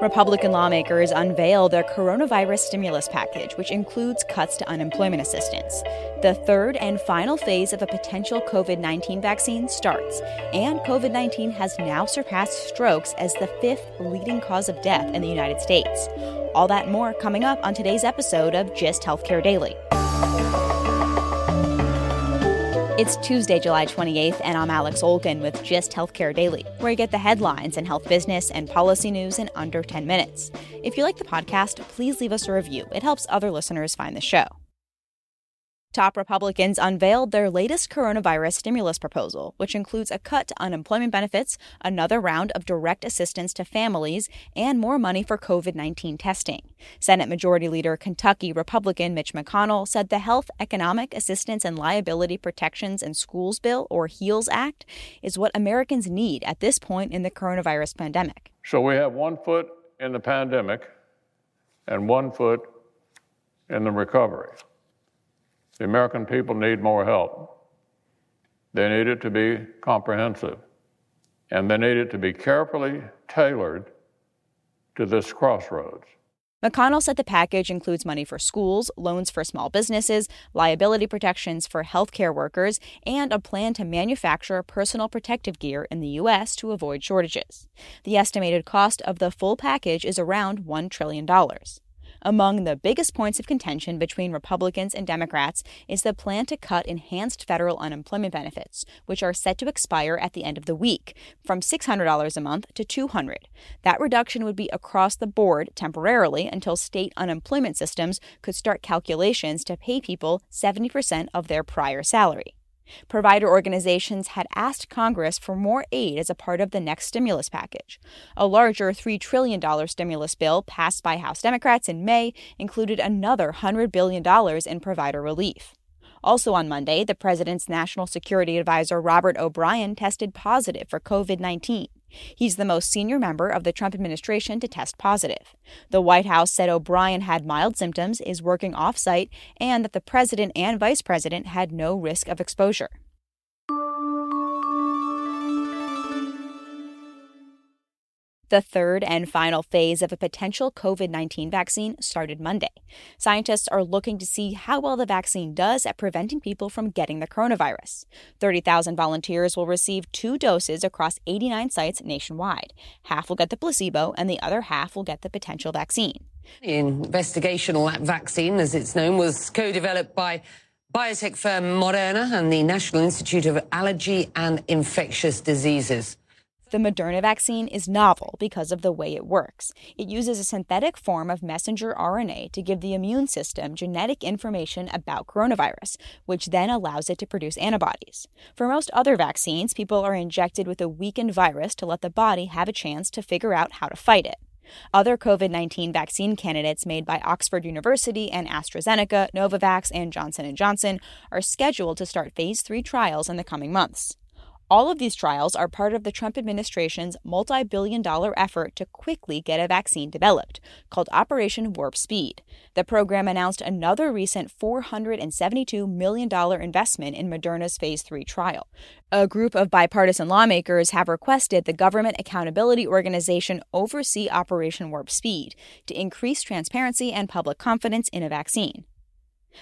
Republican lawmakers unveiled their coronavirus stimulus package, which includes cuts to unemployment assistance. The third and final phase of a potential COVID 19 vaccine starts, and COVID 19 has now surpassed strokes as the fifth leading cause of death in the United States. All that more coming up on today's episode of Gist Healthcare Daily. It's Tuesday, July 28th, and I'm Alex Olgin with Gist Healthcare Daily, where you get the headlines and health business and policy news in under 10 minutes. If you like the podcast, please leave us a review. It helps other listeners find the show. Top Republicans unveiled their latest coronavirus stimulus proposal, which includes a cut to unemployment benefits, another round of direct assistance to families, and more money for COVID 19 testing. Senate Majority Leader Kentucky Republican Mitch McConnell said the Health, Economic Assistance and Liability Protections in Schools Bill, or HEALS Act, is what Americans need at this point in the coronavirus pandemic. So we have one foot in the pandemic and one foot in the recovery. The American people need more help. They need it to be comprehensive, and they need it to be carefully tailored to this crossroads. McConnell said the package includes money for schools, loans for small businesses, liability protections for healthcare workers, and a plan to manufacture personal protective gear in the U.S. to avoid shortages. The estimated cost of the full package is around $1 trillion. Among the biggest points of contention between Republicans and Democrats is the plan to cut enhanced federal unemployment benefits, which are set to expire at the end of the week, from $600 a month to $200. That reduction would be across the board temporarily until state unemployment systems could start calculations to pay people 70% of their prior salary. Provider organizations had asked Congress for more aid as a part of the next stimulus package. A larger $3 trillion stimulus bill passed by House Democrats in May included another $100 billion in provider relief. Also on Monday, the president's national security advisor Robert O'Brien tested positive for COVID 19. He's the most senior member of the Trump administration to test positive. The White House said O'Brien had mild symptoms, is working off site, and that the president and vice president had no risk of exposure. The third and final phase of a potential COVID 19 vaccine started Monday. Scientists are looking to see how well the vaccine does at preventing people from getting the coronavirus. 30,000 volunteers will receive two doses across 89 sites nationwide. Half will get the placebo, and the other half will get the potential vaccine. The investigational vaccine, as it's known, was co developed by biotech firm Moderna and the National Institute of Allergy and Infectious Diseases. The Moderna vaccine is novel because of the way it works. It uses a synthetic form of messenger RNA to give the immune system genetic information about coronavirus, which then allows it to produce antibodies. For most other vaccines, people are injected with a weakened virus to let the body have a chance to figure out how to fight it. Other COVID 19 vaccine candidates made by Oxford University and AstraZeneca, Novavax, and Johnson & Johnson are scheduled to start phase 3 trials in the coming months. All of these trials are part of the Trump administration's multi billion dollar effort to quickly get a vaccine developed, called Operation Warp Speed. The program announced another recent $472 million investment in Moderna's Phase 3 trial. A group of bipartisan lawmakers have requested the Government Accountability Organization oversee Operation Warp Speed to increase transparency and public confidence in a vaccine.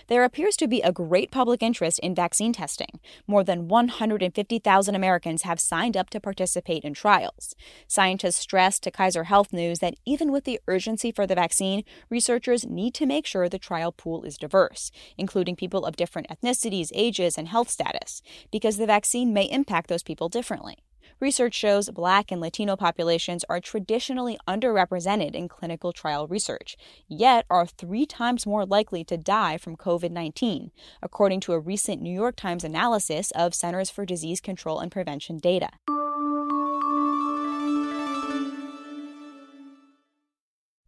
There appears to be a great public interest in vaccine testing. More than 150,000 Americans have signed up to participate in trials. Scientists stressed to Kaiser Health News that even with the urgency for the vaccine, researchers need to make sure the trial pool is diverse, including people of different ethnicities, ages, and health status, because the vaccine may impact those people differently. Research shows Black and Latino populations are traditionally underrepresented in clinical trial research, yet are three times more likely to die from COVID 19, according to a recent New York Times analysis of Centers for Disease Control and Prevention data.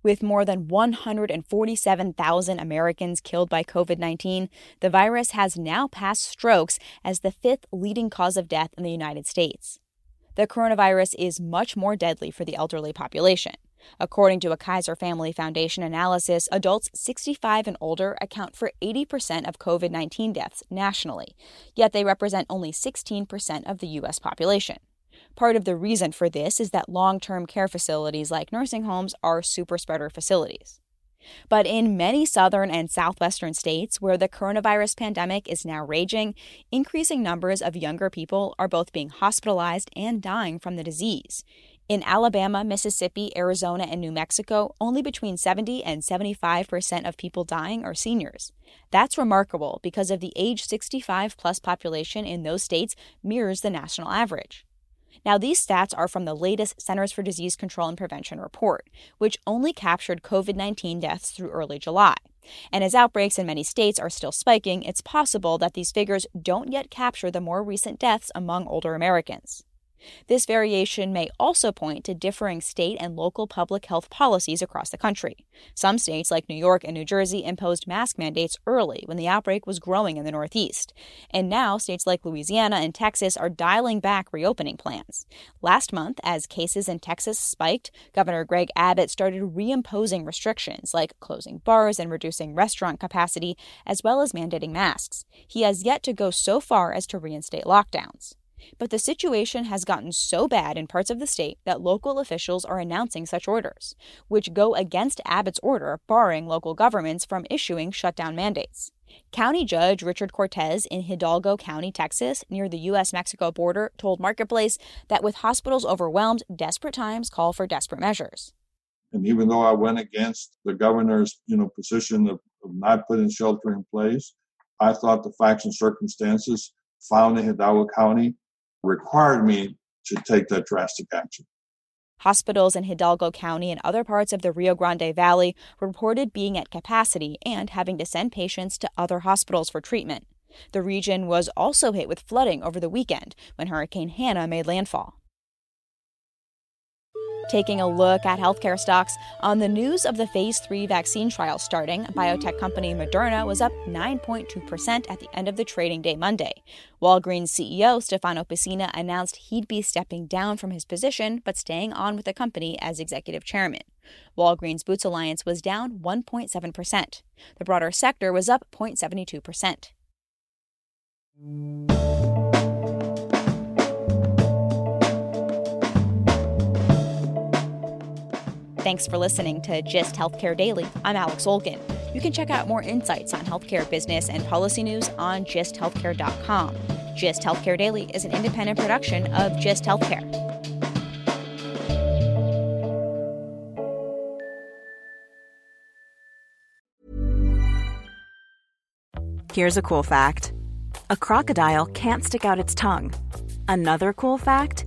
With more than 147,000 Americans killed by COVID 19, the virus has now passed strokes as the fifth leading cause of death in the United States the coronavirus is much more deadly for the elderly population. According to a Kaiser Family Foundation analysis, adults 65 and older account for 80% of COVID 19 deaths nationally, yet they represent only 16% of the U.S. population. Part of the reason for this is that long term care facilities like nursing homes are super spreader facilities. But in many southern and southwestern states where the coronavirus pandemic is now raging, increasing numbers of younger people are both being hospitalized and dying from the disease. In Alabama, Mississippi, Arizona, and New Mexico, only between 70 and 75 percent of people dying are seniors. That's remarkable because of the age 65 plus population in those states mirrors the national average. Now, these stats are from the latest Centers for Disease Control and Prevention report, which only captured COVID 19 deaths through early July. And as outbreaks in many states are still spiking, it's possible that these figures don't yet capture the more recent deaths among older Americans. This variation may also point to differing state and local public health policies across the country. Some states, like New York and New Jersey, imposed mask mandates early when the outbreak was growing in the Northeast. And now, states like Louisiana and Texas are dialing back reopening plans. Last month, as cases in Texas spiked, Governor Greg Abbott started reimposing restrictions like closing bars and reducing restaurant capacity, as well as mandating masks. He has yet to go so far as to reinstate lockdowns. But the situation has gotten so bad in parts of the state that local officials are announcing such orders, which go against Abbott's order barring local governments from issuing shutdown mandates. County Judge Richard Cortez in Hidalgo County, Texas, near the U.S. Mexico border, told Marketplace that with hospitals overwhelmed, desperate times call for desperate measures. And even though I went against the governor's, you know, position of, of not putting shelter in place, I thought the facts and circumstances found in Hidalgo County required me to take that drastic action. Hospitals in Hidalgo County and other parts of the Rio Grande Valley reported being at capacity and having to send patients to other hospitals for treatment. The region was also hit with flooding over the weekend when Hurricane Hanna made landfall. Taking a look at healthcare stocks, on the news of the phase 3 vaccine trial starting, biotech company Moderna was up 9.2% at the end of the trading day Monday. Walgreens CEO Stefano Pessina announced he'd be stepping down from his position but staying on with the company as executive chairman. Walgreens Boots Alliance was down 1.7%. The broader sector was up 0.72%. Thanks for listening to Gist Healthcare Daily. I'm Alex Olgin. You can check out more insights on healthcare business and policy news on gisthealthcare.com. Gist Healthcare Daily is an independent production of Gist Healthcare. Here's a cool fact a crocodile can't stick out its tongue. Another cool fact